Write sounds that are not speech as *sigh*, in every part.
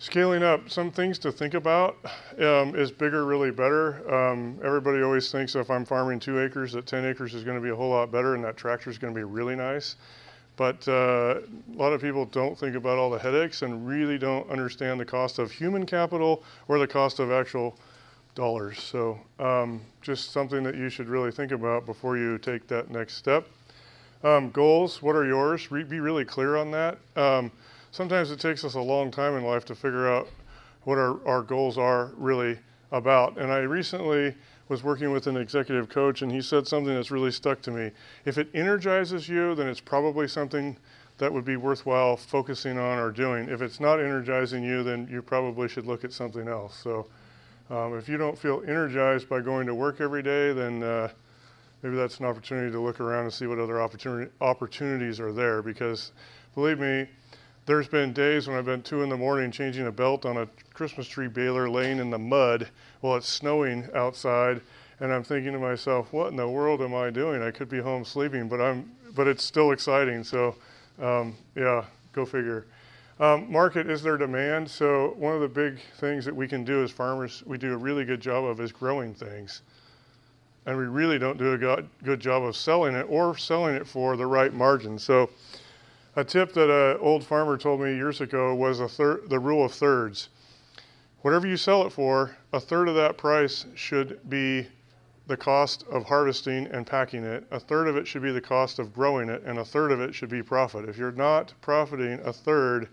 Scaling up, some things to think about um, is bigger really better. Um, everybody always thinks if I'm farming two acres, that 10 acres is going to be a whole lot better and that tractor is going to be really nice. But uh, a lot of people don't think about all the headaches and really don't understand the cost of human capital or the cost of actual dollars. So, um, just something that you should really think about before you take that next step. Um, goals, what are yours? Re- be really clear on that. Um, sometimes it takes us a long time in life to figure out what our, our goals are really about. And I recently was working with an executive coach, and he said something that's really stuck to me. If it energizes you, then it's probably something that would be worthwhile focusing on or doing. If it's not energizing you, then you probably should look at something else. So, um, if you don't feel energized by going to work every day, then uh, maybe that's an opportunity to look around and see what other opportunity, opportunities are there. Because believe me, there's been days when I've been two in the morning changing a belt on a Christmas tree baler laying in the mud while it's snowing outside, and I'm thinking to myself, what in the world am I doing? I could be home sleeping, but I'm, but it's still exciting. So, um, yeah, go figure. Um, market is there demand. So one of the big things that we can do as farmers, we do a really good job of is growing things, and we really don't do a good job of selling it or selling it for the right margin. So a tip that an old farmer told me years ago was thir- the rule of thirds. Whatever you sell it for, a third of that price should be the cost of harvesting and packing it, a third of it should be the cost of growing it, and a third of it should be profit. If you're not profiting a third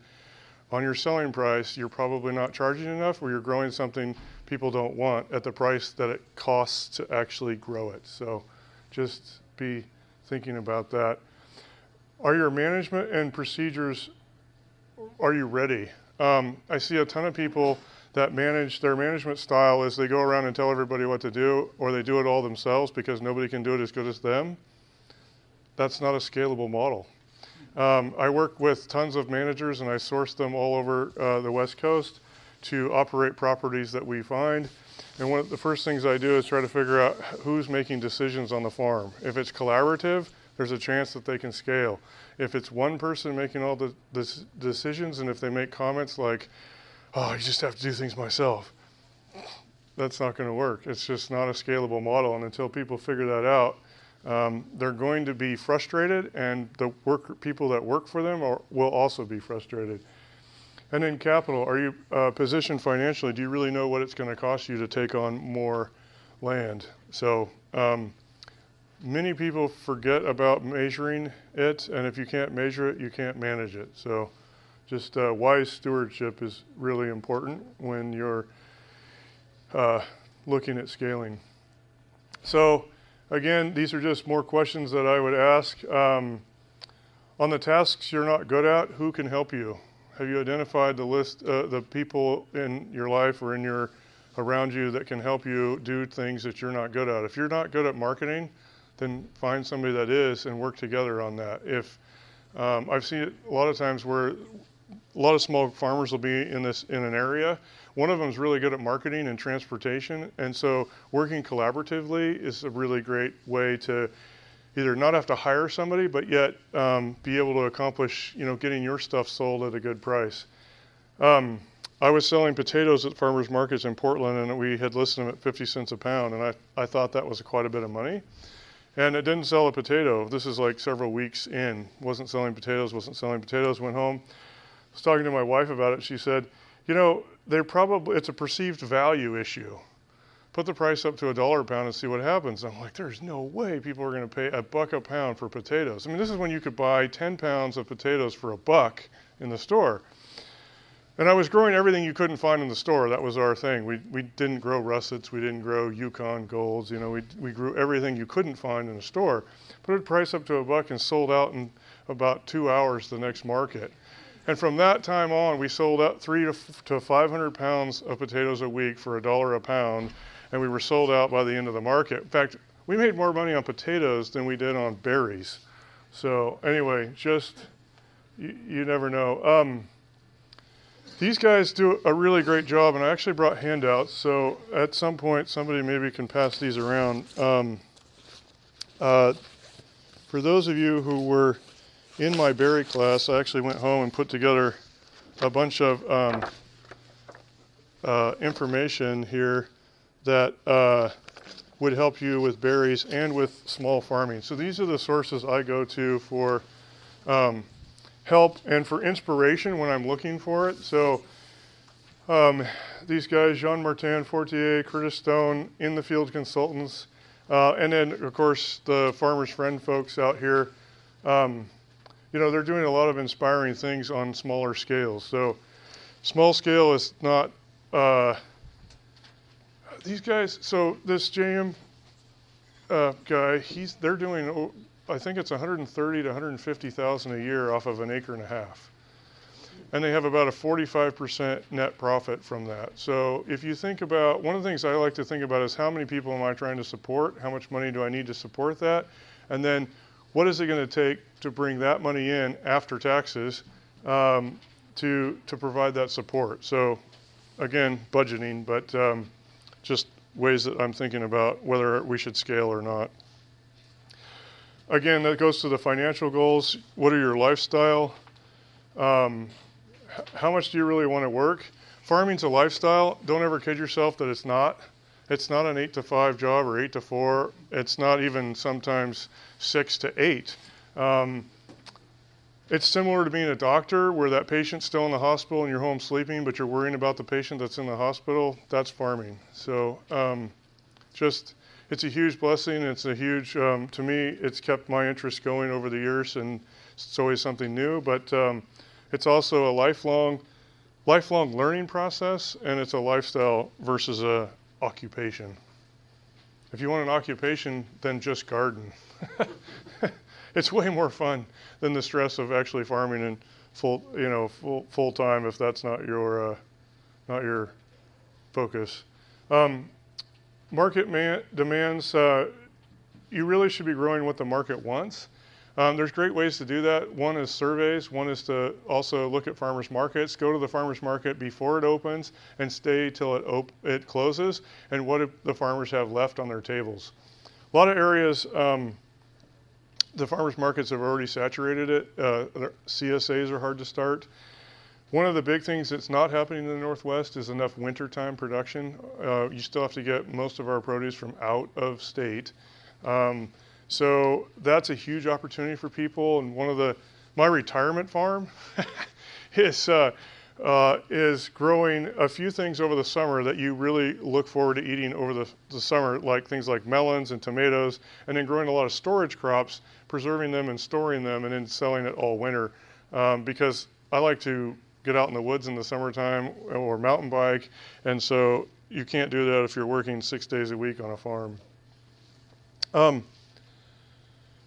on your selling price, you're probably not charging enough or you're growing something people don't want at the price that it costs to actually grow it. So just be thinking about that. Are your management and procedures, are you ready? Um, I see a ton of people that manage their management style is they go around and tell everybody what to do, or they do it all themselves because nobody can do it as good as them. That's not a scalable model. Um, I work with tons of managers and I source them all over uh, the West Coast to operate properties that we find. And one of the first things I do is try to figure out who's making decisions on the farm. If it's collaborative, there's a chance that they can scale. If it's one person making all the, the decisions, and if they make comments like, oh, you just have to do things myself, that's not going to work. It's just not a scalable model. And until people figure that out, um, they're going to be frustrated, and the work, people that work for them are, will also be frustrated. And in capital, are you uh, positioned financially? Do you really know what it's going to cost you to take on more land? So, um, many people forget about measuring it, and if you can't measure it, you can't manage it. So, just uh, wise stewardship is really important when you're uh, looking at scaling. So, again, these are just more questions that I would ask. Um, on the tasks you're not good at, who can help you? Have you identified the list, uh, the people in your life or in your around you that can help you do things that you're not good at? If you're not good at marketing, then find somebody that is and work together on that. If um, I've seen it a lot of times where a lot of small farmers will be in this in an area. One of them is really good at marketing and transportation, and so working collaboratively is a really great way to either not have to hire somebody, but yet um, be able to accomplish, you know, getting your stuff sold at a good price. Um, I was selling potatoes at farmers markets in Portland, and we had listed them at 50 cents a pound, and I, I thought that was quite a bit of money. And it didn't sell a potato. This is like several weeks in. Wasn't selling potatoes, wasn't selling potatoes. Went home, I was talking to my wife about it. She said, you know, they're probably, it's a perceived value issue. Put the price up to a dollar a pound and see what happens. I'm like, there's no way people are going to pay a buck a pound for potatoes. I mean, this is when you could buy 10 pounds of potatoes for a buck in the store. And I was growing everything you couldn't find in the store. That was our thing. We, we didn't grow russets. We didn't grow Yukon golds. You know, we, we grew everything you couldn't find in the store. Put a price up to a buck and sold out in about two hours the next market. And from that time on, we sold out three to, to 500 pounds of potatoes a week for a dollar a pound. And we were sold out by the end of the market. In fact, we made more money on potatoes than we did on berries. So anyway, just, you, you never know. Um, these guys do a really great job, and I actually brought handouts. So at some point, somebody maybe can pass these around. Um, uh, for those of you who were in my berry class, I actually went home and put together a bunch of um, uh, information here that uh, would help you with berries and with small farming. So these are the sources I go to for um, help and for inspiration when I'm looking for it. So um, these guys, Jean Martin Fortier, Curtis Stone, in the field consultants, uh, and then of course the Farmer's Friend folks out here. Um, you know, they're doing a lot of inspiring things on smaller scales. So small scale is not uh, these guys. So this JM uh, guy, he's they're doing. I think it's 130 to 150,000 a year off of an acre and a half, and they have about a 45% net profit from that. So if you think about one of the things I like to think about is how many people am I trying to support? How much money do I need to support that? And then what is it going to take to bring that money in after taxes um, to to provide that support? So again, budgeting, but um, just ways that I'm thinking about whether we should scale or not. Again, that goes to the financial goals. What are your lifestyle? Um, how much do you really want to work? Farming's a lifestyle. Don't ever kid yourself that it's not. It's not an eight to five job or eight to four. It's not even sometimes six to eight. Um, it's similar to being a doctor where that patient's still in the hospital and you're home sleeping, but you're worrying about the patient that's in the hospital. That's farming. So um, just, it's a huge blessing. It's a huge, um, to me, it's kept my interest going over the years and it's always something new, but um, it's also a lifelong, lifelong learning process and it's a lifestyle versus a occupation. If you want an occupation, then just garden. *laughs* it's way more fun than the stress of actually farming and full, you know, full full time if that's not your uh, not your focus. Um, market man- demands. Uh, you really should be growing what the market wants. Um, there's great ways to do that. One is surveys. One is to also look at farmers markets. Go to the farmers market before it opens and stay till it op- it closes. And what do the farmers have left on their tables? A lot of areas. Um, the farmers markets have already saturated it. Uh, CSAs are hard to start. One of the big things that's not happening in the Northwest is enough wintertime production. Uh, you still have to get most of our produce from out of state. Um, so that's a huge opportunity for people. And one of the, my retirement farm *laughs* is, uh, uh, is growing a few things over the summer that you really look forward to eating over the, the summer, like things like melons and tomatoes, and then growing a lot of storage crops, preserving them and storing them, and then selling it all winter. Um, because I like to get out in the woods in the summertime or mountain bike, and so you can't do that if you're working six days a week on a farm. Um,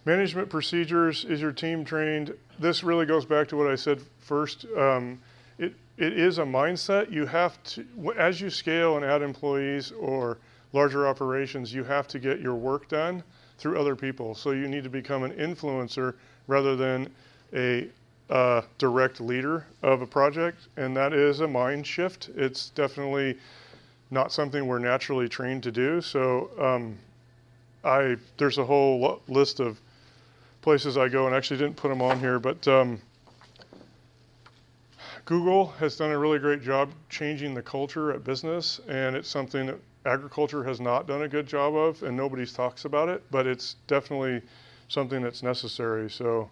management procedures is your team trained? This really goes back to what I said first. Um, it, it is a mindset. You have to, as you scale and add employees or larger operations, you have to get your work done through other people. So you need to become an influencer rather than a uh, direct leader of a project, and that is a mind shift. It's definitely not something we're naturally trained to do. So um, I there's a whole lo- list of places I go, and actually didn't put them on here, but um, Google has done a really great job changing the culture at business, and it's something that agriculture has not done a good job of, and nobody talks about it, but it's definitely something that's necessary. So,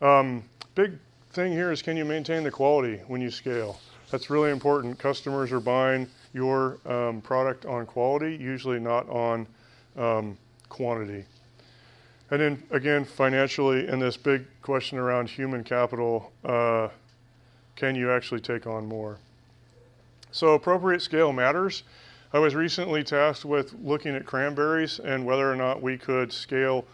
um, big thing here is can you maintain the quality when you scale? That's really important. Customers are buying your um, product on quality, usually not on um, quantity. And then again, financially, and this big question around human capital, uh, can you actually take on more? So appropriate scale matters. I was recently tasked with looking at cranberries and whether or not we could scale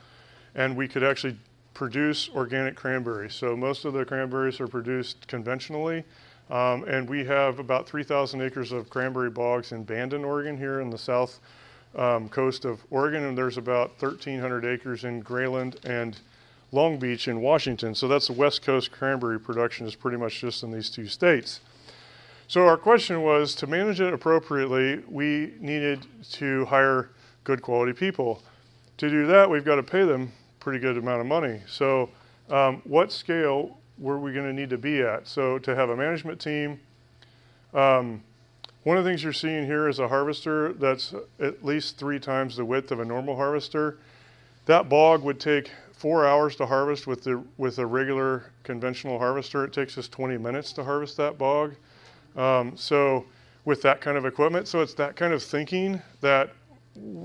and we could actually produce organic cranberries. So most of the cranberries are produced conventionally. Um, and we have about 3,000 acres of cranberry bogs in Bandon, Oregon, here in the south um, coast of Oregon, and there's about 1,300 acres in Grayland and Long Beach in Washington. So that's the West Coast cranberry production is pretty much just in these two states. So our question was to manage it appropriately, we needed to hire good quality people. To do that, we've got to pay them pretty good amount of money. So um, what scale were we going to need to be at? So to have a management team, um, One of the things you're seeing here is a harvester that's at least three times the width of a normal harvester. That bog would take four hours to harvest with the with a regular conventional harvester. It takes us 20 minutes to harvest that bog. Um, so with that kind of equipment, so it's that kind of thinking that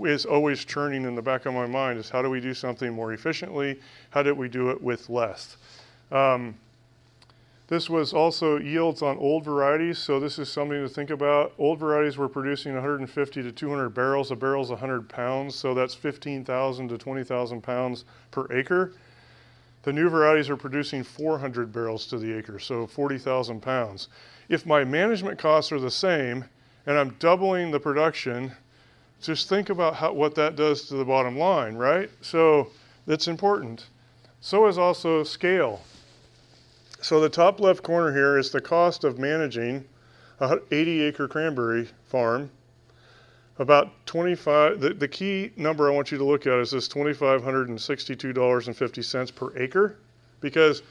is always churning in the back of my mind is how do we do something more efficiently? How do we do it with less? Um, this was also yields on old varieties, so this is something to think about. Old varieties were producing 150 to 200 barrels. A barrel is 100 pounds, so that's 15,000 to 20,000 pounds per acre. The new varieties are producing 400 barrels to the acre, so 40,000 pounds. If my management costs are the same and I'm doubling the production, just think about how, what that does to the bottom line, right? So that's important. So is also scale. So the top left corner here is the cost of managing a 80 acre cranberry farm. About 25, the, the key number I want you to look at is this $2,562.50 per acre. Because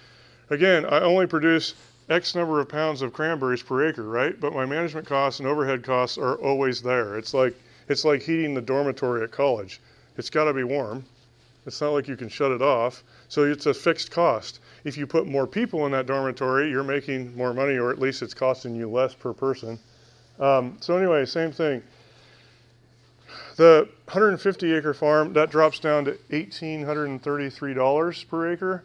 again, I only produce X number of pounds of cranberries per acre, right? But my management costs and overhead costs are always there. It's like it's like heating the dormitory at college. It's got to be warm. It's not like you can shut it off. So it's a fixed cost. If you put more people in that dormitory, you're making more money, or at least it's costing you less per person. Um, so anyway, same thing. The 150 acre farm that drops down to $1,833 per acre,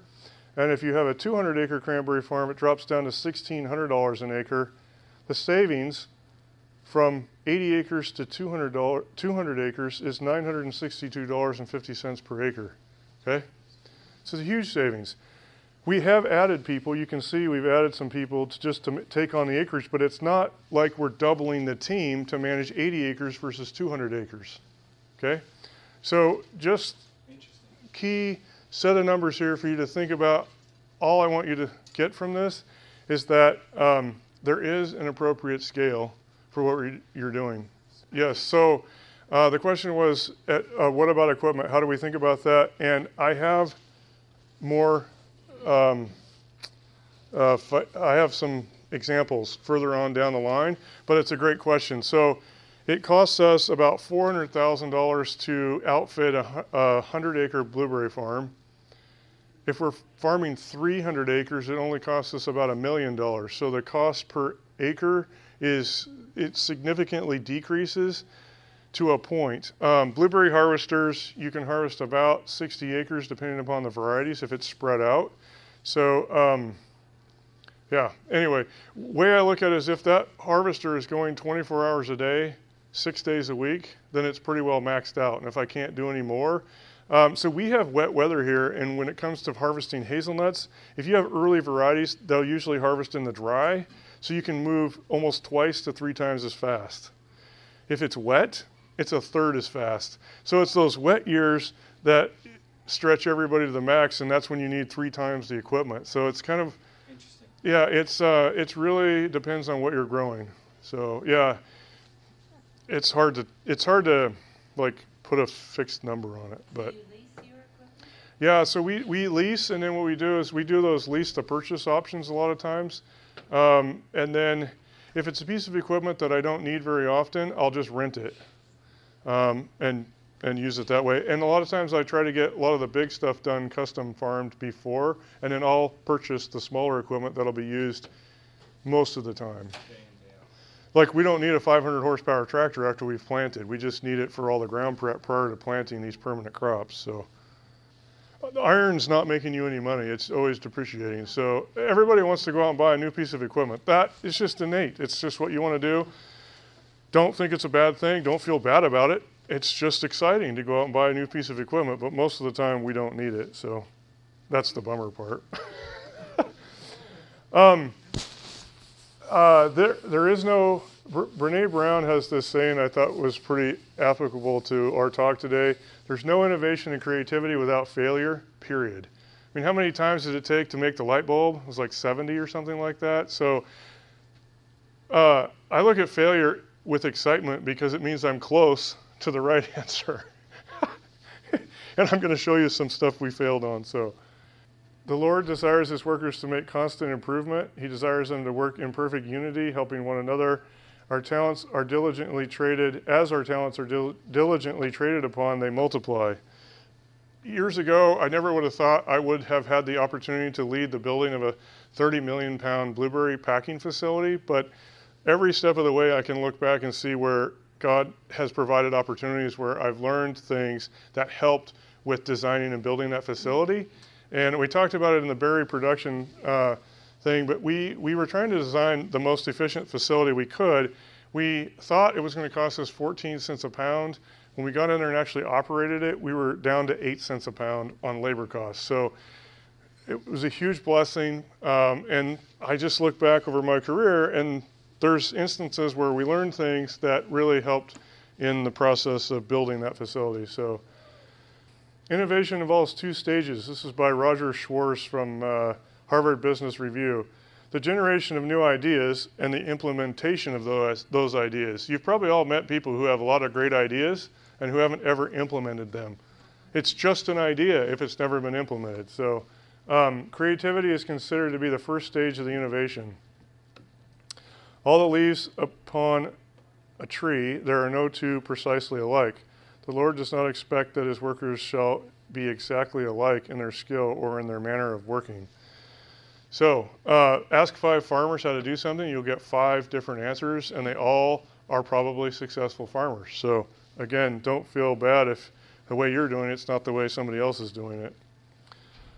and if you have a 200 acre cranberry farm, it drops down to $1,600 an acre. The savings from 80 acres to 200, 200 acres is $962.50 per acre. Okay? So it's a huge savings. We have added people. You can see we've added some people to just to take on the acreage, but it's not like we're doubling the team to manage 80 acres versus 200 acres. Okay? So just key set of numbers here for you to think about. All I want you to get from this is that um, there is an appropriate scale for what you're doing. Yes, so uh, the question was, at, uh, what about equipment? How do we think about that? And I have more, um, uh, I have some examples further on down the line, but it's a great question. So it costs us about $400,000 to outfit a, a 100 acre blueberry farm. If we're farming 300 acres, it only costs us about a million dollars. So the cost per acre is it significantly decreases to a point. Um, blueberry harvesters, you can harvest about 60 acres depending upon the varieties if it's spread out. So, um, yeah, anyway, way I look at it is if that harvester is going 24 hours a day, six days a week, then it's pretty well maxed out. And if I can't do any more, um, so we have wet weather here, and when it comes to harvesting hazelnuts, if you have early varieties, they'll usually harvest in the dry. So you can move almost twice to three times as fast. If it's wet, it's a third as fast. So it's those wet years that stretch everybody to the max, and that's when you need three times the equipment. So it's kind of, interesting. yeah, it's uh, it's really depends on what you're growing. So yeah, it's hard to it's hard to like put a fixed number on it, but. Yeah, so we, we lease, and then what we do is we do those lease to purchase options a lot of times. Um, and then if it's a piece of equipment that I don't need very often, I'll just rent it um, and and use it that way. And a lot of times I try to get a lot of the big stuff done custom farmed before, and then I'll purchase the smaller equipment that'll be used most of the time. Like we don't need a 500 horsepower tractor after we've planted. We just need it for all the ground prep prior to planting these permanent crops. So iron's not making you any money. It's always depreciating. So everybody wants to go out and buy a new piece of equipment. That is just innate. It's just what you want to do. Don't think it's a bad thing. Don't feel bad about it. It's just exciting to go out and buy a new piece of equipment, but most of the time we don't need it. So that's the bummer part. *laughs* um, uh, there, there is no. Brene Brown has this saying I thought was pretty applicable to our talk today. There's no innovation and creativity without failure, period. I mean, how many times did it take to make the light bulb? It was like 70 or something like that. So uh, I look at failure with excitement because it means I'm close to the right *laughs* answer. *laughs* and I'm going to show you some stuff we failed on. So the Lord desires his workers to make constant improvement. He desires them to work in perfect unity, helping one another Our talents are diligently traded, as our talents are dil- diligently traded upon, they multiply. Years ago, I never would have thought I would have had the opportunity to lead the building of a 30 million pound blueberry packing facility, but every step of the way I can look back and see where God has provided opportunities where I've learned things that helped with designing and building that facility. And we talked about it in the berry production uh, thing, but we, we were trying to design the most efficient facility we could. We thought it was going to cost us 14 cents a pound. When we got in there and actually operated it, we were down to 8 cents a pound on labor costs. So it was a huge blessing. Um, and I just look back over my career, and there's instances where we learned things that really helped in the process of building that facility. So innovation involves two stages. This is by Roger Schwartz from uh, Harvard Business Review. The generation of new ideas and the implementation of those, those ideas. You've probably all met people who have a lot of great ideas and who haven't ever implemented them. It's just an idea if it's never been implemented. So, um, creativity is considered to be the first stage of the innovation. All the leaves upon a tree, there are no two precisely alike. The Lord does not expect that his workers shall be exactly alike in their skill or in their manner of working. So, uh, ask five farmers how to do something, you'll get five different answers, and they all are probably successful farmers. So, again, don't feel bad if the way you're doing it's not the way somebody else is doing it.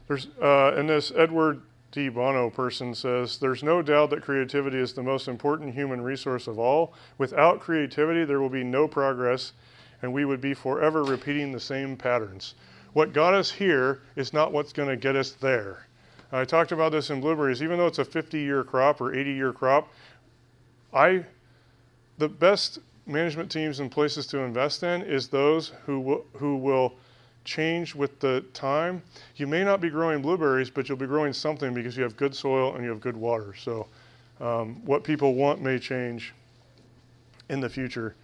There's, uh, and this Edward de Bono person says, There's no doubt that creativity is the most important human resource of all. Without creativity, there will be no progress, and we would be forever repeating the same patterns. What got us here is not what's going to get us there. I talked about this in blueberries. Even though it's a 50 year crop or 80 year crop, I, the best management teams and places to invest in is those who will, who will change with the time. You may not be growing blueberries, but you'll be growing something because you have good soil and you have good water. So, um, what people want may change in the future.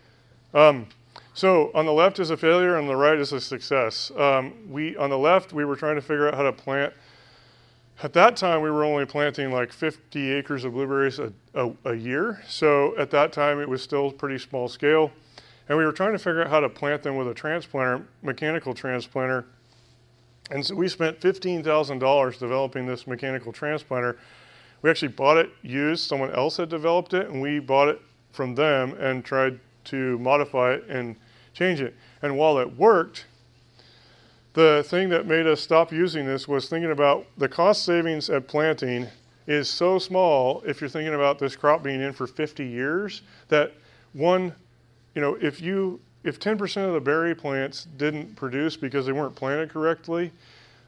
Um, so, on the left is a failure, on the right is a success. Um, we on the left, we were trying to figure out how to plant at that time, we were only planting like 50 acres of blueberries a, a, a, year. So at that time, it was still pretty small scale. And we were trying to figure out how to plant them with a transplanter, mechanical transplanter. And so we spent $15,000 developing this mechanical transplanter. We actually bought it used, someone else had developed it, and we bought it from them and tried to modify it and change it. And while it worked, the thing that made us stop using this was thinking about the cost savings at planting is so small if you're thinking about this crop being in for 50 years that one, you know, if you if 10% of the berry plants didn't produce because they weren't planted correctly,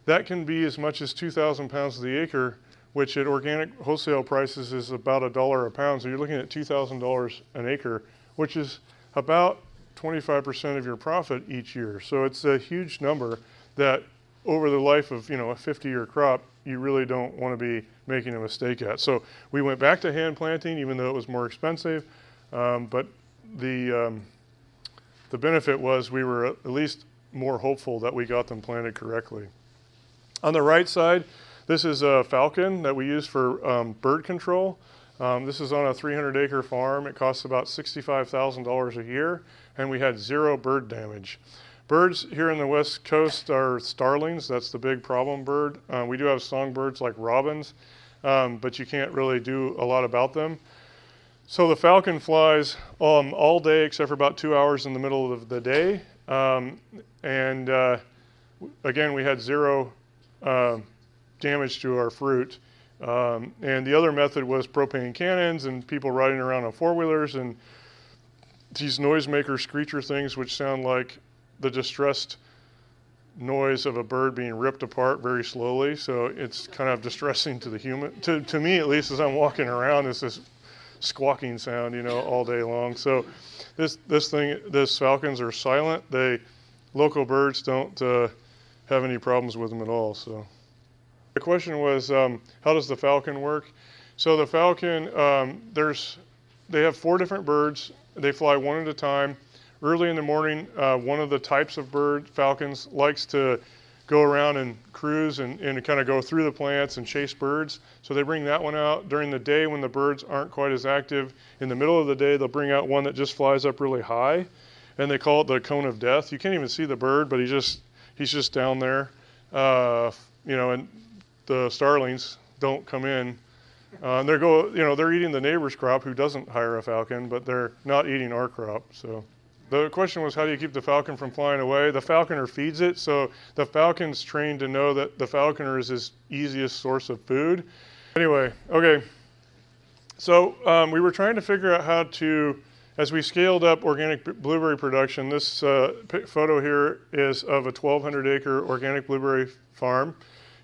that can be as much as 2,000 pounds to the acre, which at organic wholesale prices is about a dollar a pound. So you're looking at $2,000 an acre, which is about 25% of your profit each year. So it's a huge number that over the life of you know a 50 year crop you really don't want to be making a mistake at. So we went back to hand planting even though it was more expensive. Um, but the um, the benefit was we were at least more hopeful that we got them planted correctly. On the right side this is a falcon that we use for um, bird control. Um, this is on a 300 acre farm. It costs about $65000 a year and we had zero bird damage Birds here in the west coast are starlings. That's the big problem bird. Uh, we do have songbirds like robins, um, but you can't really do a lot about them. So the falcon flies um, all day except for about two hours in the middle of the day. Um, and uh, again, we had zero uh, damage to our fruit. Um, and the other method was propane cannons and people riding around on four wheelers and these noisemaker screecher things, which sound like the distressed noise of a bird being ripped apart very slowly. So it's kind of distressing to the human, to, to me at least, as I'm walking around, it's this squawking sound, you know, all day long. So this this thing, this falcons are silent. They local birds don't uh, have any problems with them at all. So the question was, um, how does the falcon work? So the falcon, um, there's they have four different birds. They fly one at a time early in the morning, uh, one of the types of bird, falcons, likes to go around and cruise and, and kind of go through the plants and chase birds. So they bring that one out during the day when the birds aren't quite as active. In the middle of the day, they'll bring out one that just flies up really high, and they call it the cone of death. You can't even see the bird, but he just he's just down there, uh, you know, and the starlings don't come in. Uh, and they're go, you know, they're eating the neighbor's crop who doesn't hire a falcon, but they're not eating our crop. So the question was, how do you keep the falcon from flying away? The falconer feeds it, so the falcon's trained to know that the falconer is his easiest source of food. Anyway, okay. So um, we were trying to figure out how to, as we scaled up organic blueberry production. This uh, photo here is of a 1,200 acre organic blueberry farm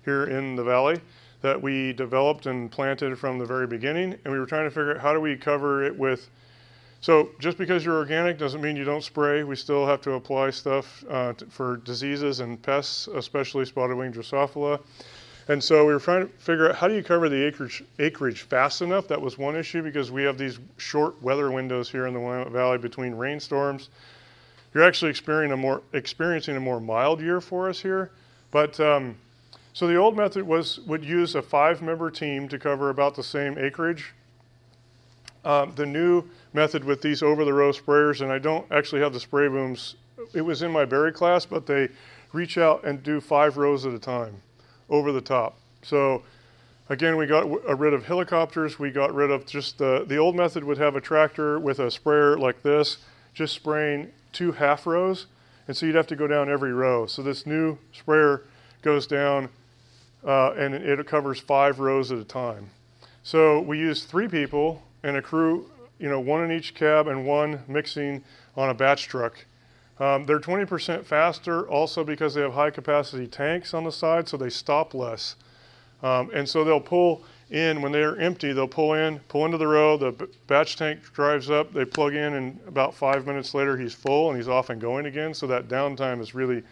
here in the valley that we developed and planted from the very beginning. And we were trying to figure out how do we cover it with so just because you're organic doesn't mean you don't spray. We still have to apply stuff uh, t- for diseases and pests, especially spotted wing Drosophila. And so we were trying to figure out how do you cover the acreage, acreage fast enough. That was one issue because we have these short weather windows here in the Willamette Valley between rainstorms. You're actually experiencing a more experiencing a more mild year for us here. But um, so the old method was would use a five-member team to cover about the same acreage. Um, the new method with these over the row sprayers, and I don't actually have the spray booms. It was in my berry class, but they reach out and do five rows at a time over the top. So again, we got rid of helicopters. We got rid of just the, the old method would have a tractor with a sprayer like this, just spraying two half rows. And so you'd have to go down every row. So this new sprayer goes down uh, and it covers five rows at a time. So we use three people and a crew you know, one in each cab and one mixing on a batch truck. Um, they're 20% faster also because they have high capacity tanks on the side, so they stop less. Um, and so they'll pull in when they're empty, they'll pull in, pull into the row, the b- batch tank drives up, they plug in, and about five minutes later he's full and he's off and going again. So that downtime has really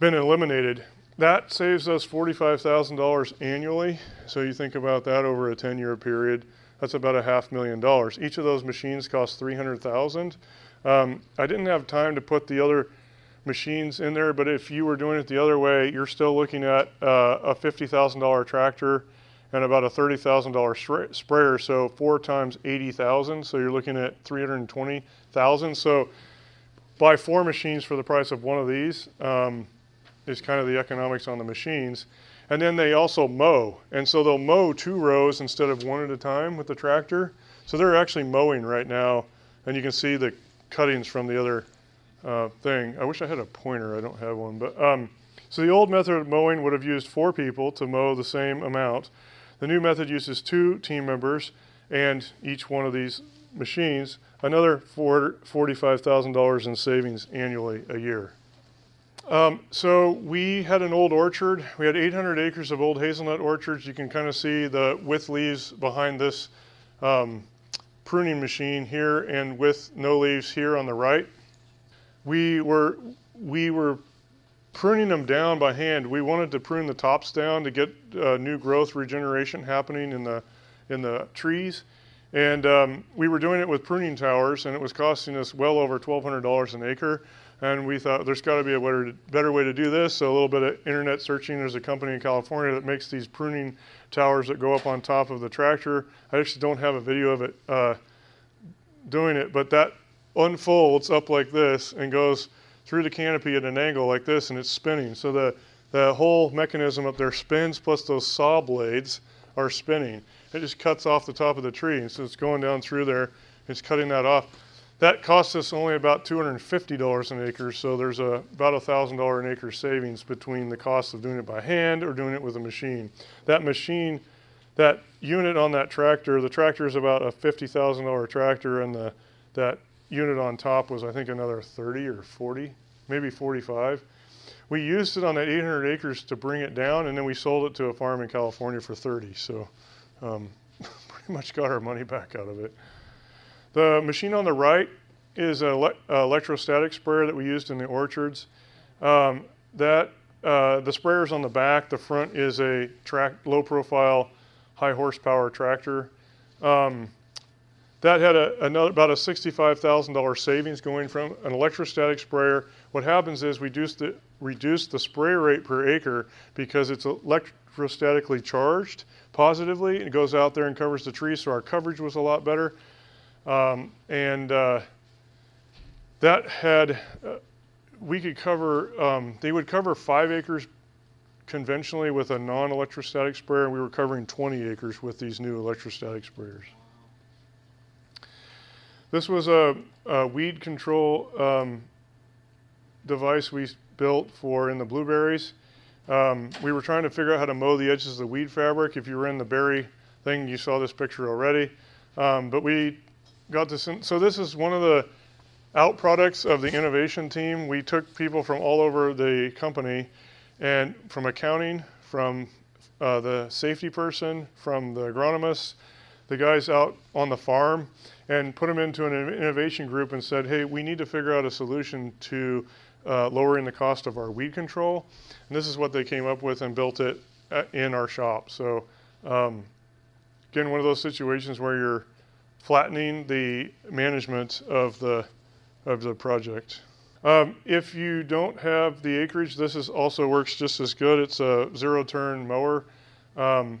been eliminated. That saves us $45,000 annually. So you think about that over a 10 year period. That's about a half million dollars. Each of those machines costs 300,000. Um, I didn't have time to put the other machines in there, but if you were doing it the other way, you're still looking at uh, a $50,000 tractor and about a $30,000 sprayer. So four times 80,000. So you're looking at 320,000. So buy four machines for the price of one of these um, is kind of the economics on the machines. And then they also mow. And so they'll mow two rows instead of one at a time with the tractor. So they're actually mowing right now. And you can see the cuttings from the other uh, thing. I wish I had a pointer. I don't have one. But um, so the old method of mowing would have used four people to mow the same amount. The new method uses two team members and each one of these machines, another $45,000 in savings annually a year. Um, so we had an old orchard. We had 800 acres of old hazelnut orchards. You can kind of see the with leaves behind this um, pruning machine here, and with no leaves here on the right. We were we were pruning them down by hand. We wanted to prune the tops down to get uh, new growth regeneration happening in the in the trees. And um, we were doing it with pruning towers, and it was costing us well over $1,200 an acre. And we thought there's got to be a better, better way to do this. So a little bit of internet searching. There's a company in California that makes these pruning towers that go up on top of the tractor. I actually don't have a video of it uh, doing it, but that unfolds up like this and goes through the canopy at an angle like this, and it's spinning. So the the whole mechanism up there spins, plus those saw blades are spinning. It just cuts off the top of the tree, and so it's going down through there. It's cutting that off. That costs us only about $250 an acre, so there's a, about a $1,000 an acre savings between the cost of doing it by hand or doing it with a machine. That machine, that unit on that tractor, the tractor is about a $50,000 tractor, and the, that unit on top was, I think, another 30 or 40, maybe 45. We used it on that 800 acres to bring it down, and then we sold it to a farm in California for 30. So um, *laughs* pretty much got our money back out of it. The machine on the right is an le- electrostatic sprayer that we used in the orchards. Um, that uh, the sprayer's on the back. The front is a track, low profile, high horsepower tractor. Um, that had a, another, about a $65,000 savings going from an electrostatic sprayer. What happens is we reduce the, reduce the spray rate per acre because it's electrostatically charged positively. It goes out there and covers the tree, so our coverage was a lot better. Um, and uh, that had, uh, we could cover, um, they would cover five acres conventionally with a non-electrostatic sprayer, and we were covering 20 acres with these new electrostatic sprayers. This was a, a weed control um, device we built for in the blueberries. Um, we were trying to figure out how to mow the edges of the weed fabric. If you were in the berry thing, you saw this picture already. Um, but we got this in, so this is one of the out products of the innovation team. We took people from all over the company and from accounting, from uh, the safety person, from the agronomist, the guys out on the farm, and put them into an innovation group and said, hey, we need to figure out a solution to uh, lowering the cost of our weed control. And this is what they came up with and built it uh, in our shop. So, um, again, one of those situations where you're flattening the management of the of the project. Um, if you don't have the acreage, this is also works just as good. It's a zero turn mower. Um,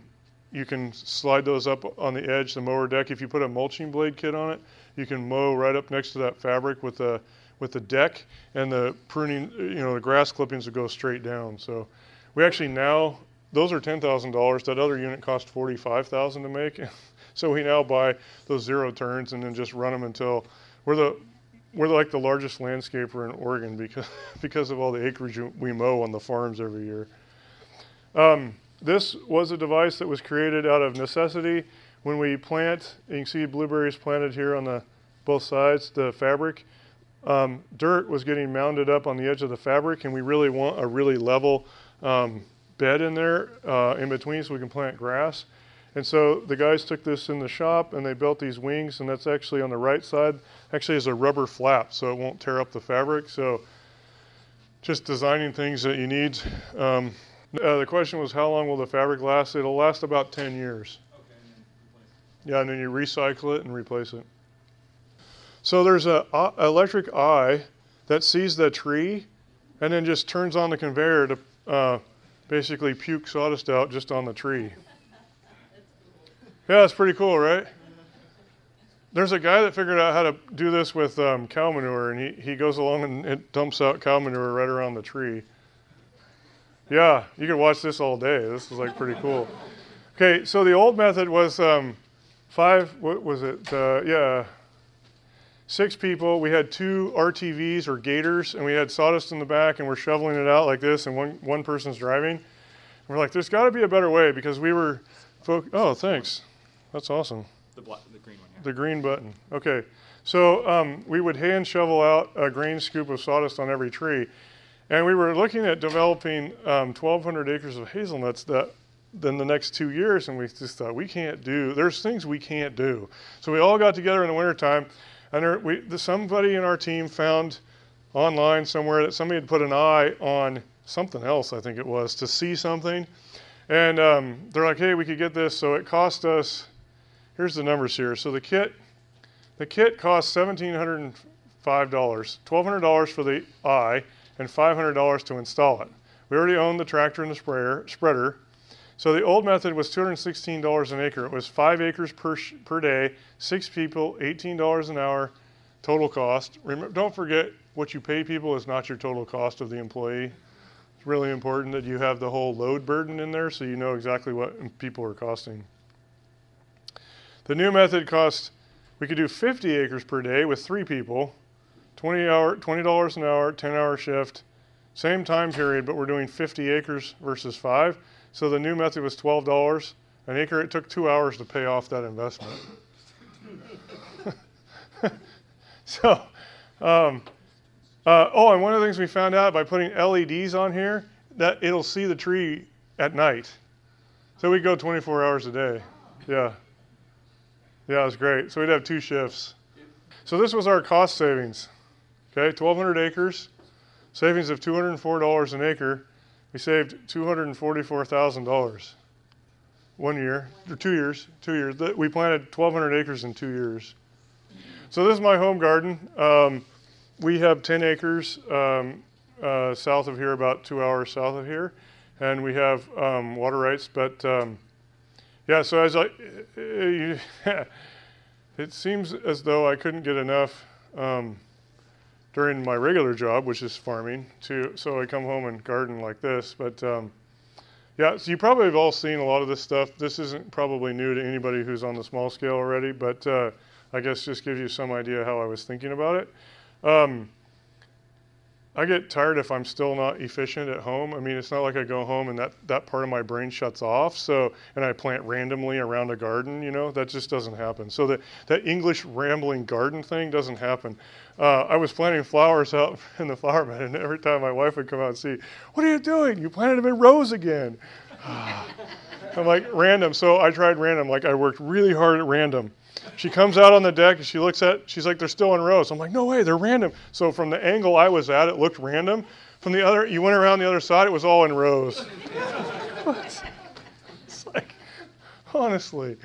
you can slide those up on the edge, the mower deck. If you put a mulching blade kit on it, you can mow right up next to that fabric with the with the deck, and the pruning, you know, the grass clippings will go straight down. So we actually now those are ten thousand dollars. That other unit cost forty five thousand to make. *laughs* so we now buy those zero turns and then just run them until we're the we're like the largest landscaper in Oregon because *laughs* because of all the acreage we mow on the farms every year. Um, this was a device that was created out of necessity. When we plant, you can see blueberries planted here on the both sides, the fabric. Um, dirt was getting mounded up on the edge of the fabric, and we really want a really level um, bed in there uh, in between so we can plant grass. And so the guys took this in the shop and they built these wings, and that's actually on the right side. Actually, is a rubber flap, so it won't tear up the fabric. So just designing things that you need. Um, uh, the question was, how long will the fabric last? It'll last about 10 years. Okay, and yeah, and then you recycle it and replace it. So there's an uh, electric eye that sees the tree and then just turns on the conveyor to uh, basically puke sawdust out just on the tree. Yeah, it's pretty cool, right? There's a guy that figured out how to do this with um, cow manure, and he, he goes along and it dumps out cow manure right around the tree. Yeah, you could watch this all day. This is like pretty cool. Okay, so the old method was um, five, what was it? Uh, yeah, six people. We had two RTVs or gators, and we had sawdust in the back, and we're shoveling it out like this, and one, one person's driving. And we're like, there's got to be a better way because we were, fo- oh, thanks. That's awesome. The, the green one, yeah. The green button. Okay. So um, we would hand shovel out a grain scoop of sawdust on every tree. And we were looking at developing um, 1,200 acres of hazelnuts that then the next two years, and we just thought, we can't do, there's things we can't do. So we all got together in the wintertime, and there, we, somebody in our team found online somewhere that somebody had put an eye on something else, I think it was, to see something. And um, they're like, hey, we could get this. So it cost us, here's the numbers here. So the kit, the kit cost $1,705, $1,200 for the eye and $500 to install it. We already owned the tractor and the sprayer, spreader. So the old method was $216 an acre. It was five acres per, per day, six people, $18 an hour, total cost. Remember, don't forget what you pay people is not your total cost of the employee. It's really important that you have the whole load burden in there so you know exactly what people are costing. The new method cost, we could do 50 acres per day with three people, 20 hour, $20 an hour, 10 hour shift, same time period, but we're doing 50 acres versus five. So the new method was $12 an acre. It took two hours to pay off that investment. *laughs* so, um, uh, oh, and one of the things we found out by putting LEDs on here, that it'll see the tree at night. So we go 24 hours a day. Yeah. Yeah, it was great. So we'd have two shifts. So this was our cost savings. Okay, 1,200 acres, savings of $204 an acre. We saved $244,000 one year, or two years, two years. We planted 1,200 acres in two years. so this is my home garden. Um, we have 10 acres um, uh, south of here, about two hours south of here, and we have um, water rights. But um, yeah, so as I, *laughs* it seems as though I couldn't get enough um, during my regular job, which is farming, to so I come home and garden like this. But um, yeah, so you probably have all seen a lot of this stuff. This isn't probably new to anybody who's on the small scale already, but uh, I guess just gives you some idea how I was thinking about it. Um, I get tired if I'm still not efficient at home. I mean, it's not like I go home and that, that part of my brain shuts off. So, and I plant randomly around a garden, you know, that just doesn't happen. So that, that English rambling garden thing doesn't happen. Uh, I was planting flowers out *laughs* in the flower bed, and every time my wife would come out and see, what are you doing? You planted them in rows again. I'm like, random. So I tried random. Like I worked really hard at random. She comes out on the deck and she looks at, she's like, they're still in rows. I'm like, no way, they're random. So from the angle I was at, it looked random. From the other, you went around the other side, it was all in rows. *laughs* it's like, honestly.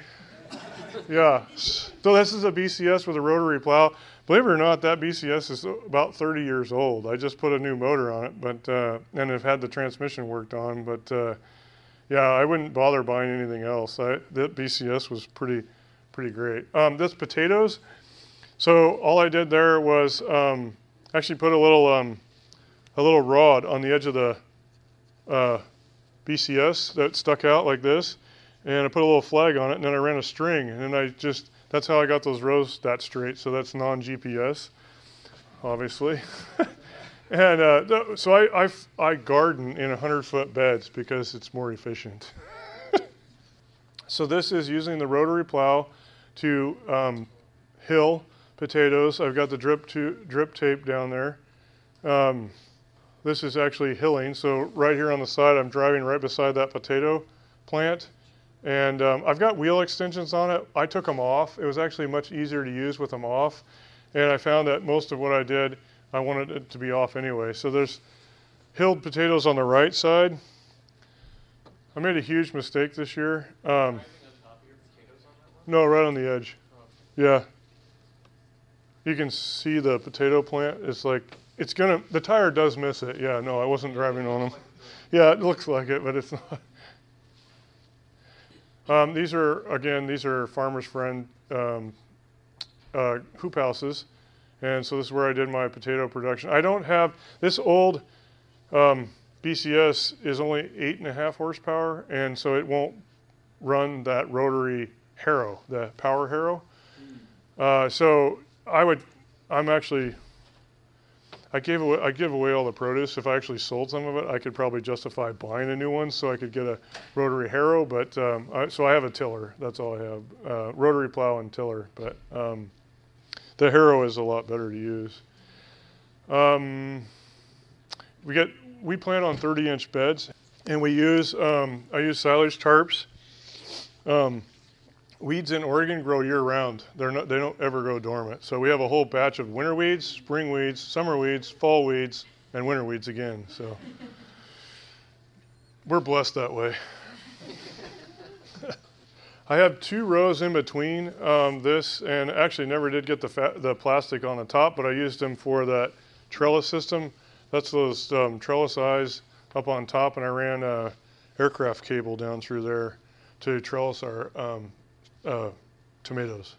Yeah. So this is a BCS with a rotary plow. Believe it or not, that BCS is about 30 years old. I just put a new motor on it, but uh, and have had the transmission worked on. But uh, yeah, I wouldn't bother buying anything else. I, that BCS was pretty pretty great. Um, this potatoes. So all I did there was um, actually put a little um, a little rod on the edge of the uh, BCS that stuck out like this, and I put a little flag on it, and then I ran a string, and then I just that's how I got those rows that straight. So that's non-GPS, obviously. *laughs* and uh, so I, I, I garden in 100 foot beds because it's more efficient. *laughs* so this is using the rotary plow to um, hill potatoes. I've got the drip to, drip tape down there. Um, this is actually hilling. So right here on the side, I'm driving right beside that potato plant. And um, I've got wheel extensions on it. I took them off. It was actually much easier to use with them off. And I found that most of what I did, I wanted it to be off anyway. So there's hilled potatoes on the right side. I made a huge mistake this year. Um, no, right on the edge. Yeah. You can see the potato plant. It's like it's gonna. The tire does miss it. Yeah. No, I wasn't driving on them. Yeah, it looks like it, but it's *laughs* not. Um, these are again. These are Farmer's Friend um, uh, hoop houses, and so this is where I did my potato production. I don't have this old. Um, BCS is only eight and a half horsepower, and so it won't run that rotary harrow, the power harrow. Uh, so I would, I'm actually, I gave away, I give away all the produce. If I actually sold some of it, I could probably justify buying a new one so I could get a rotary harrow. But um, I, so I have a tiller. That's all I have. Uh, rotary plow and tiller. But um, the harrow is a lot better to use. Um, we get we plant on 30 inch beds, and we use um, I use silage tarps. Weeds in Oregon grow year round. They're not, they don't ever go dormant. So we have a whole batch of winter weeds, spring weeds, summer weeds, fall weeds, and winter weeds again. So we're blessed that way. *laughs* I have two rows in between um, this, and actually never did get the, fa- the plastic on the top, but I used them for that trellis system. That's those um, trellis eyes up on top, and I ran a aircraft cable down through there to trellis our um, uh, tomatoes.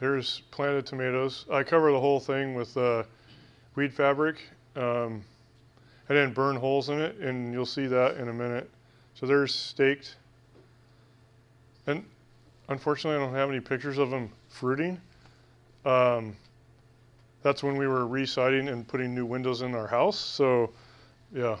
Here's planted tomatoes. I cover the whole thing with uh, weed fabric. Um, I didn't burn holes in it, and you'll see that in a minute. So there's staked. And unfortunately, I don't have any pictures of them fruiting. Um, that's when we were residing and putting new windows in our house. So, yeah.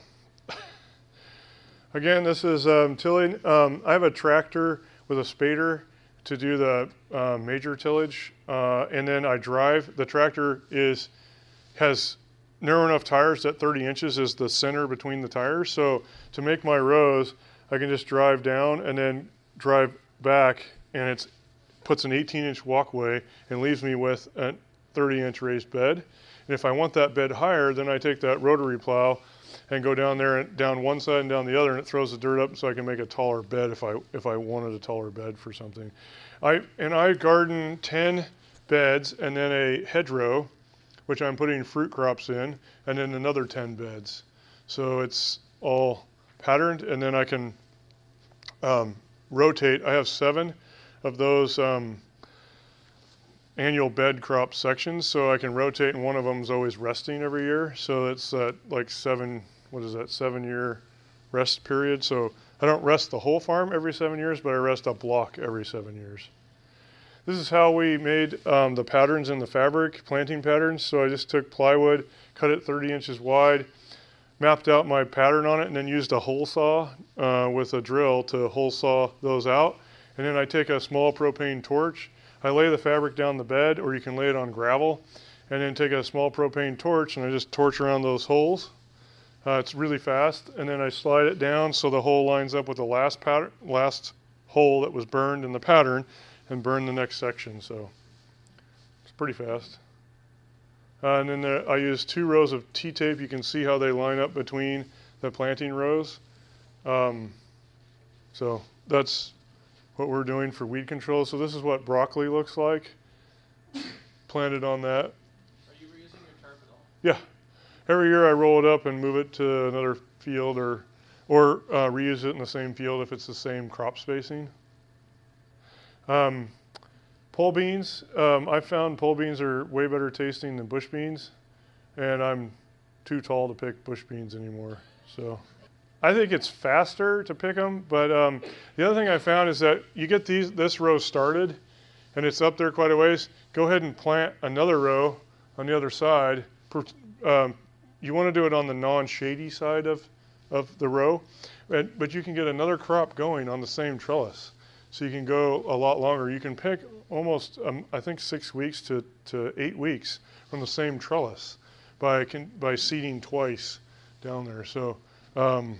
Again, this is um, tilling. Um, I have a tractor with a spader to do the uh, major tillage, uh, and then I drive. The tractor is has narrow enough tires that 30 inches is the center between the tires. So to make my rows, I can just drive down and then drive back, and it puts an 18 inch walkway and leaves me with a 30 inch raised bed. And if I want that bed higher, then I take that rotary plow and go down there and down one side and down the other, and it throws the dirt up so I can make a taller bed if I if I wanted a taller bed for something. I and I garden ten beds and then a hedgerow, which I'm putting fruit crops in, and then another ten beds. So it's all patterned, and then I can um, rotate. I have seven of those um, annual bed crop sections, so I can rotate, and one of them is always resting every year. So it's uh, like seven. What is that? Seven year rest period. So I don't rest the whole farm every seven years, but I rest a block every seven years. This is how we made um, the patterns in the fabric, planting patterns. So I just took plywood, cut it 30 inches wide, mapped out my pattern on it, and then used a hole saw uh, with a drill to hole saw those out. And then I take a small propane torch. I lay the fabric down the bed, or you can lay it on gravel, and then take a small propane torch and I just torch around those holes. Uh, it's really fast, and then I slide it down so the hole lines up with the last pattern, last hole that was burned in the pattern, and burn the next section. So it's pretty fast. Uh, and then the, I use two rows of T-tape. You can see how they line up between the planting rows. Um, so that's what we're doing for weed control. So this is what broccoli looks like. Planted on that. Are you reusing your tarp at all? Yeah. Every year I roll it up and move it to another field or or uh, reuse it in the same field if it's the same crop spacing. Um, pole beans, um, I found pole beans are way better tasting than bush beans, and I'm too tall to pick bush beans anymore. So I think it's faster to pick them, but um, the other thing I found is that you get these this row started, and it's up there quite a ways. Go ahead and plant another row on the other side. Um, you want to do it on the non-shady side of, of the row, but, but you can get another crop going on the same trellis. So you can go a lot longer. You can pick almost, um, I think, six weeks to, to eight weeks from the same trellis by, by seeding twice down there. So um,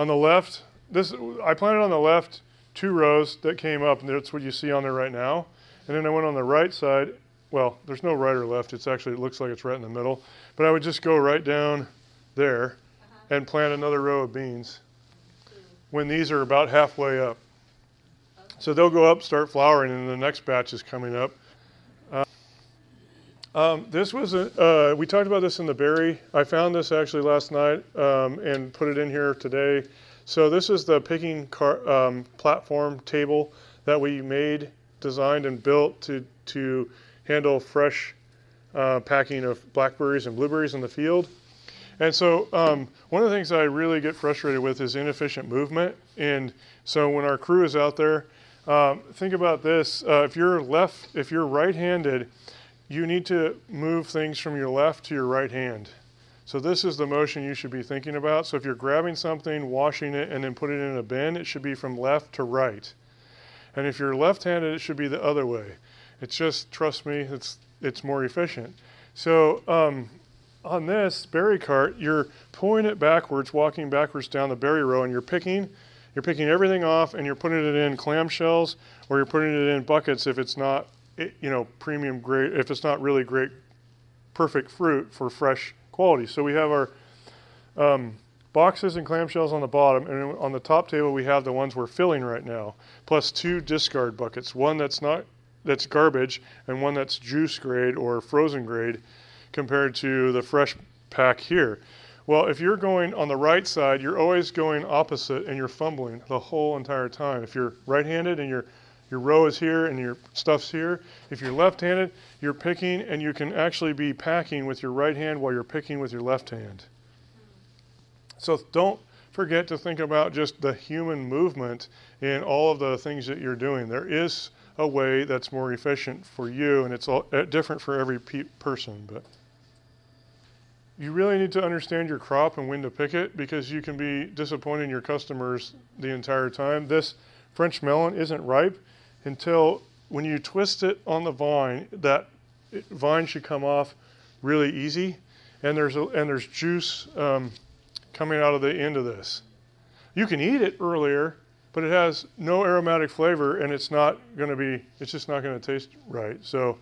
on the left, this I planted on the left two rows that came up, and that's what you see on there right now. And then I went on the right side. Well, there's no right or left. It's actually, it looks like it's right in the middle. But I would just go right down there uh-huh. and plant another row of beans when these are about halfway up. Okay. So they'll go up, start flowering, and the next batch is coming up. Uh, um, this was a, uh, we talked about this in the berry. I found this actually last night um, and put it in here today. So this is the picking car, um, platform table that we made, designed, and built to to handle fresh uh, packing of blackberries and blueberries in the field. And so um, one of the things I really get frustrated with is inefficient movement. And so when our crew is out there, um, think about this: uh, if you're left, if you're right-handed, you need to move things from your left to your right hand. So this is the motion you should be thinking about. So if you're grabbing something, washing it, and then putting it in a bin, it should be from left to right. And if you're left-handed, it should be the other way. It's just trust me, it's it's more efficient. So um, on this berry cart, you're pulling it backwards, walking backwards down the berry row, and you're picking, you're picking everything off, and you're putting it in clamshells, or you're putting it in buckets if it's not, you know, premium grade, if it's not really great, perfect fruit for fresh quality. So we have our um, boxes and clamshells on the bottom, and on the top table we have the ones we're filling right now, plus two discard buckets. One that's not that's garbage and one that's juice grade or frozen grade compared to the fresh pack here. Well, if you're going on the right side, you're always going opposite and you're fumbling the whole entire time. If you're right-handed and your your row is here and your stuff's here. If you're left-handed, you're picking and you can actually be packing with your right hand while you're picking with your left hand. So don't forget to think about just the human movement in all of the things that you're doing. There is a way that's more efficient for you, and it's all different for every pe- person. But you really need to understand your crop and when to pick it because you can be disappointing your customers the entire time. This French melon isn't ripe until when you twist it on the vine, that vine should come off really easy, and there's a, and there's juice um, coming out of the end of this. You can eat it earlier, but it has no aromatic flavor and it's not going to be it's just not going to taste right. So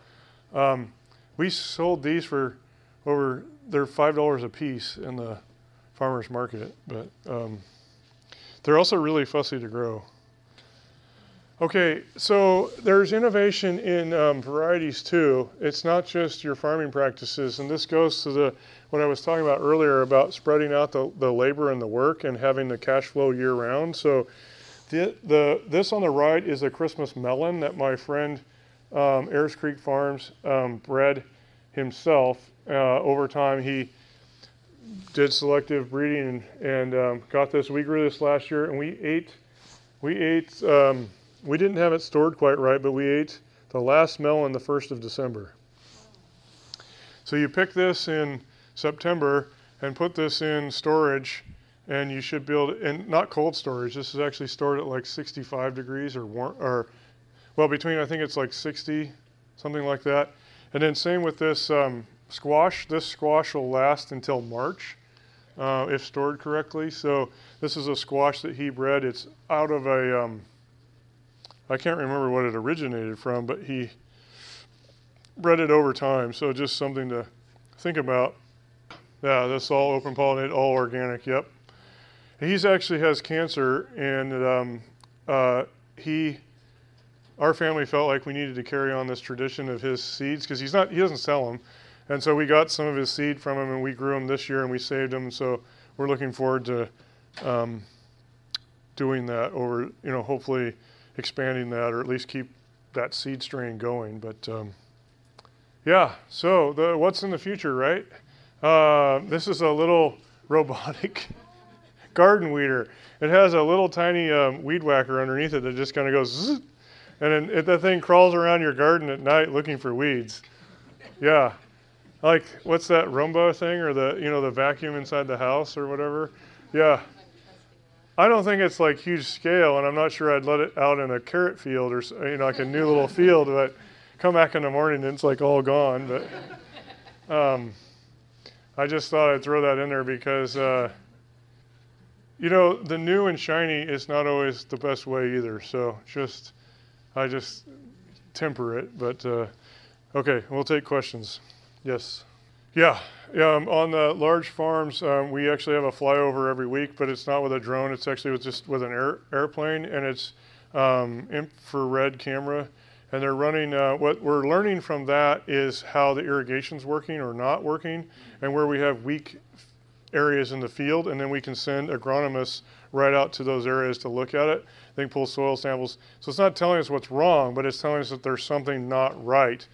um, we sold these for over they're five dollars a piece in the farmers market but um, they're also really fussy to grow Okay, so there's innovation in um, varieties too. It's not just your farming practices, and this goes to the what I was talking about earlier about spreading out the, the labor and the work and having the cash flow year round. So, the, the this on the right is a Christmas melon that my friend um, Ayers Creek Farms um, bred himself. Uh, over time, he did selective breeding and, and um, got this. We grew this last year, and we ate we ate um, we didn't have it stored quite right, but we ate the last melon the 1st of December. So you pick this in September and put this in storage, and you should build and not cold storage, this is actually stored at like 65 degrees or warm, or, well, between, I think it's like 60, something like that. And then same with this um, squash. This squash will last until March. Uh, if stored correctly. So this is a squash that he bred. It's out of a um, I can't remember what it originated from, but he bred it over time. So just something to think about. Yeah, that's all open pollinated, all organic. Yep. He's actually has cancer, and um, uh, he, our family felt like we needed to carry on this tradition of his seeds because he's not, he doesn't sell them, and so we got some of his seed from him, and we grew them this year, and we saved them. So we're looking forward to um, doing that over, you know, hopefully expanding that or at least keep that seed strain going. But um, yeah, so the, what's in the future, right? Uh, this is a little *laughs* robotic garden weeder. It has a little tiny um, weed whacker underneath it that just kind of goes, zzz, and then that thing crawls around your garden at night looking for weeds. Yeah, like what's that Roomba thing or the you know the vacuum inside the house or whatever? Yeah, I don't think it's like huge scale, and I'm not sure I'd let it out in a carrot field or you know like a new little field. But come back in the morning and it's like all gone. But um, I just thought I'd throw that in there because uh, you know the new and shiny is not always the best way either. So just I just temper it. But uh, okay, we'll take questions. Yes. Yeah, um, on the large farms, um, we actually have a flyover every week, but it's not with a drone. It's actually with just with an air, airplane, and it's um, infrared camera. And they're running. Uh, what we're learning from that is how the irrigation's working or not working, and where we have weak areas in the field, and then we can send agronomists right out to those areas to look at it. They can pull soil samples. So it's not telling us what's wrong, but it's telling us that there's something not right.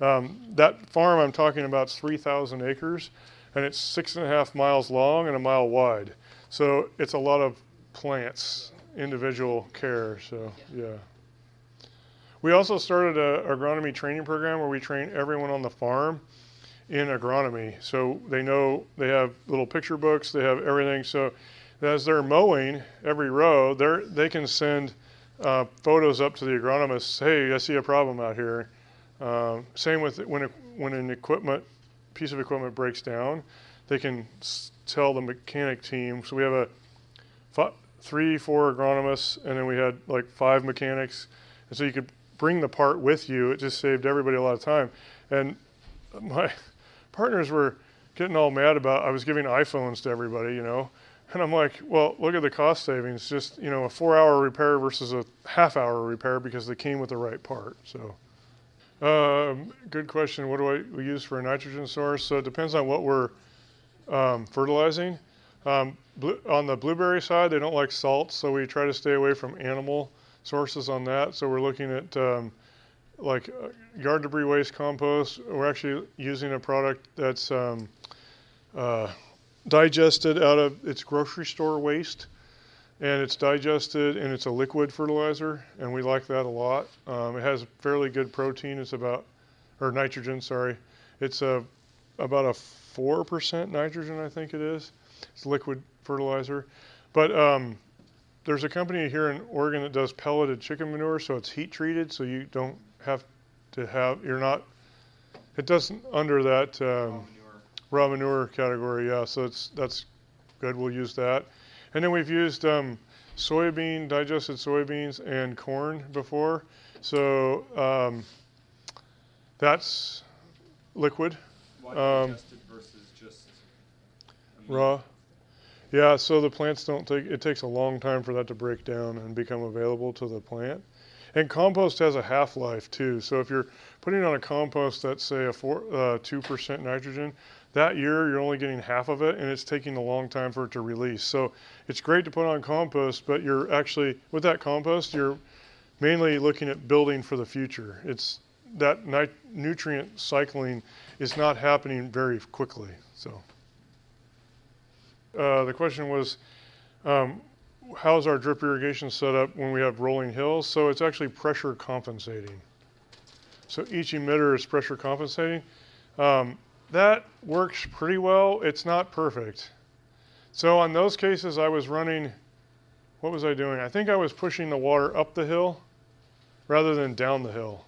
Um, that farm I'm talking about is 3,000 acres, and it's six and a half miles long and a mile wide. So it's a lot of plants, individual care. So yeah. We also started an agronomy training program where we train everyone on the farm in agronomy. So they know they have little picture books, they have everything. So as they're mowing every row, they they can send uh, photos up to the agronomists. Hey, I see a problem out here uh, same with when, it, when an equipment piece of equipment breaks down, they can tell the mechanic team. So we have a f- three, four agronomists, and then we had like five mechanics, and so you could bring the part with you. It just saved everybody a lot of time. And my *laughs* partners were getting all mad about I was giving iPhones to everybody, you know. And I'm like, well, look at the cost savings. Just, you know, a four hour repair versus a half hour repair because they came with the right part. So um, good question. What do I we use for a nitrogen source? So it depends on what we're um, fertilizing. Um, on the blueberry side, they don't like salt, so we try to stay away from animal sources on that. So we're looking at um, like uh, yard debris waste compost. We're actually using a product that's um, uh, digested out of its grocery store waste and it's digested and it's a liquid fertilizer, and we like that a lot. Um, it has fairly good protein. It's about, or nitrogen, sorry. It's a about a four percent nitrogen, I think it is. It's liquid fertilizer, but um, there's a company here in Oregon that does pelleted chicken manure, so it's heat treated, so you don't have to have. You're not. It doesn't under that um, raw, manure. raw manure category, yeah. So it's that's good. We'll use that. And then we've used um, soybean, digested soybeans, and corn before. So um, that's liquid. Um, versus just raw? Yeah, so the plants don't take, it takes a long time for that to break down and become available to the plant. And compost has a half life too. So if you're putting on a compost that's say a four, uh, 2% nitrogen, that year you're only getting half of it and it's taking a long time for it to release. So it's great to put on compost, but you're actually, with that compost, you're mainly looking at building for the future. It's that nit- nutrient cycling is not happening very quickly. So uh, the question was, um, how's our drip irrigation set up when we have rolling hills? So it's actually pressure compensating. So each emitter is pressure compensating. Um, that works pretty well. It's not perfect. So on those cases, I was running, what was I doing? I think I was pushing the water up the hill rather than down the hill.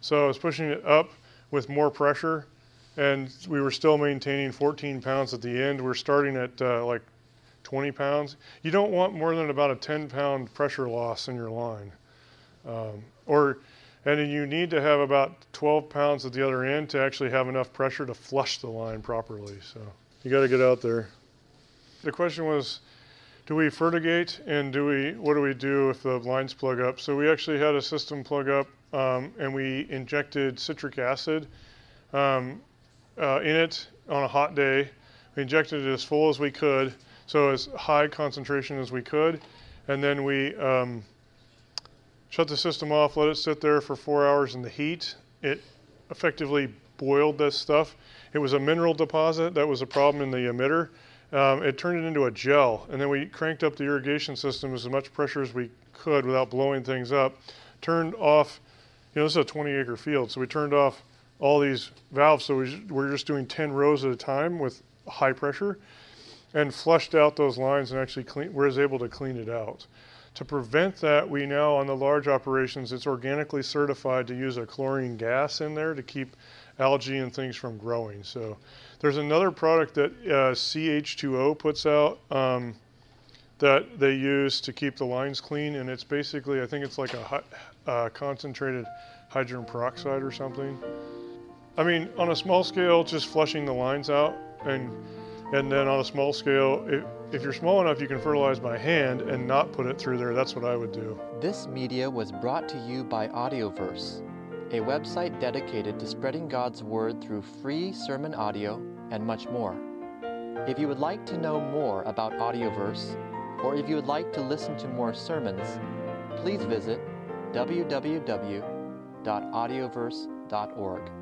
So I was pushing it up with more pressure, and we were still maintaining 14 pounds at the end. We're starting at uh, like 20 pounds. You don't want more than about a 10 pound pressure loss in your line. Um, or and then you need to have about 12 pounds at the other end to actually have enough pressure to flush the line properly. So you got to get out there. The question was, do we fertigate and do we what do we do if the lines plug up? So we actually had a system plug up um, and we injected citric acid um, uh, in it on a hot day. We injected it as full as we could, so as high concentration as we could, and then we um, shut the system off, let it sit there for four hours in the heat. It effectively boiled this stuff. It was a mineral deposit that was a problem in the emitter. Um, it turned it into a gel, and then we cranked up the irrigation system as much pressure as we could without blowing things up. Turned off, you know, this is a 20 acre field, so we turned off all these valves, so we, we're just doing 10 rows at a time with high pressure, and flushed out those lines and actually clean, was able to clean it out. To prevent that, we now, on the large operations, it's organically certified to use a chlorine gas in there to keep algae and things from growing. So there's another product that uh, CH2O puts out um, that they use to keep the lines clean, and it's basically, I think it's like a hi- uh, concentrated hydrogen peroxide or something. I mean, on a small scale, just flushing the lines out and and then on a small scale, if, if you're small enough, you can fertilize by hand and not put it through there. That's what I would do. This media was brought to you by Audioverse, a website dedicated to spreading God's Word through free sermon audio and much more. If you would like to know more about Audioverse, or if you would like to listen to more sermons, please visit www.audioverse.org.